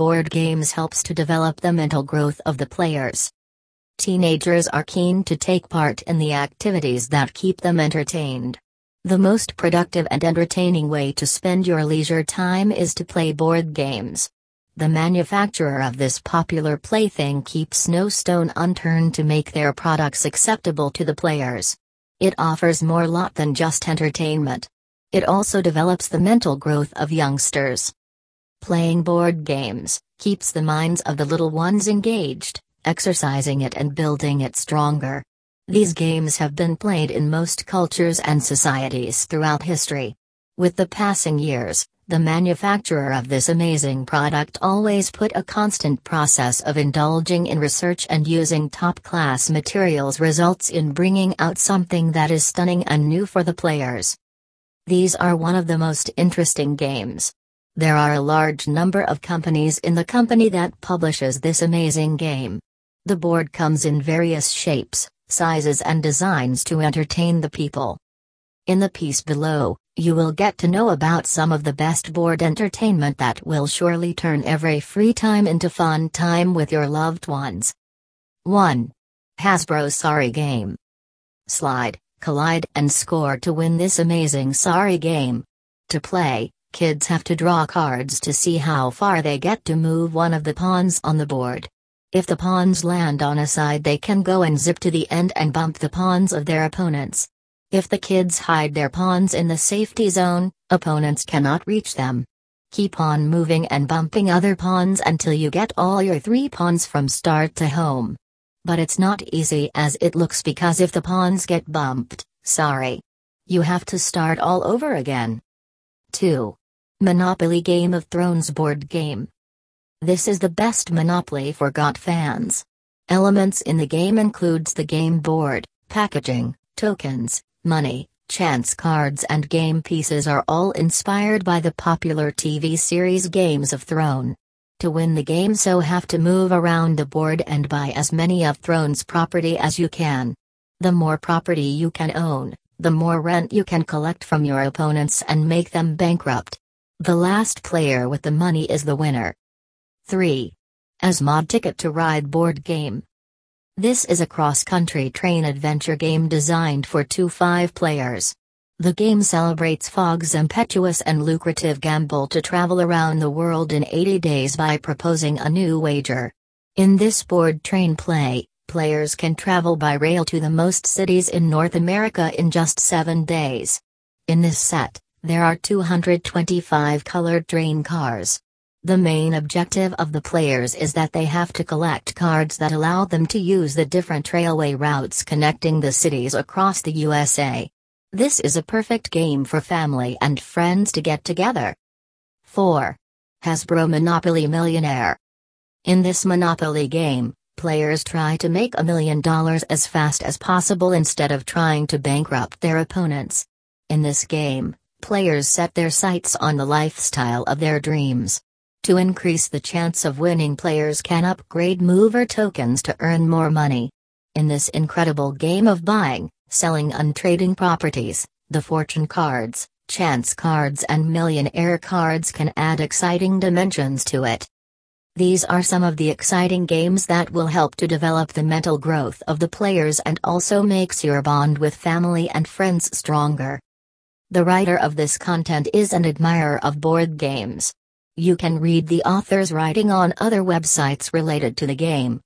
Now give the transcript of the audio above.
board games helps to develop the mental growth of the players. Teenagers are keen to take part in the activities that keep them entertained. The most productive and entertaining way to spend your leisure time is to play board games. The manufacturer of this popular plaything keeps no stone unturned to make their products acceptable to the players. It offers more lot than just entertainment. It also develops the mental growth of youngsters. Playing board games keeps the minds of the little ones engaged, exercising it and building it stronger. These games have been played in most cultures and societies throughout history. With the passing years, the manufacturer of this amazing product always put a constant process of indulging in research and using top-class materials results in bringing out something that is stunning and new for the players. These are one of the most interesting games. There are a large number of companies in the company that publishes this amazing game. The board comes in various shapes, sizes and designs to entertain the people. In the piece below, you will get to know about some of the best board entertainment that will surely turn every free time into fun time with your loved ones. 1. Hasbro Sorry Game. Slide, collide, and score to win this amazing Sorry game. To play, kids have to draw cards to see how far they get to move one of the pawns on the board. If the pawns land on a side, they can go and zip to the end and bump the pawns of their opponents. If the kids hide their pawns in the safety zone, opponents cannot reach them. Keep on moving and bumping other pawns until you get all your three pawns from start to home. But it's not easy as it looks because if the pawns get bumped, sorry. You have to start all over again. 2. Monopoly Game of Thrones board game. This is the best Monopoly for GOT fans. Elements in the game includes the game board, packaging, tokens, money, chance cards and game pieces are all inspired by the popular TV series Games of Thrones. To win the game so have to move around the board and buy as many of Thrones property as you can. The more property you can own, the more rent you can collect from your opponents and make them bankrupt. The last player with the money is the winner. 3. Asmod Ticket to Ride board game. This is a cross-country train adventure game designed for 2-5 players. The game celebrates Fogg's impetuous and lucrative gamble to travel around the world in 80 days by proposing a new wager. In this board train play, players can travel by rail to the most cities in North America in just 7 days. In this set, there are 225 colored train cars. The main objective of the players is that they have to collect cards that allow them to use the different railway routes connecting the cities across the USA. This is a perfect game for family and friends to get together. 4. Hasbro Monopoly Millionaire. In this Monopoly game, players try to make a million dollars as fast as possible instead of trying to bankrupt their opponents. In this game, players set their sights on the lifestyle of their dreams. To increase the chance of winning players can upgrade mover tokens to earn more money. In this incredible game of buying, selling and trading properties, the fortune cards, chance cards and millionaire cards can add exciting dimensions to it. These are some of the exciting games that will help to develop the mental growth of the players and also makes your bond with family and friends stronger. The writer of this content is an admirer of board games. You can read the author's writing on other websites related to the game.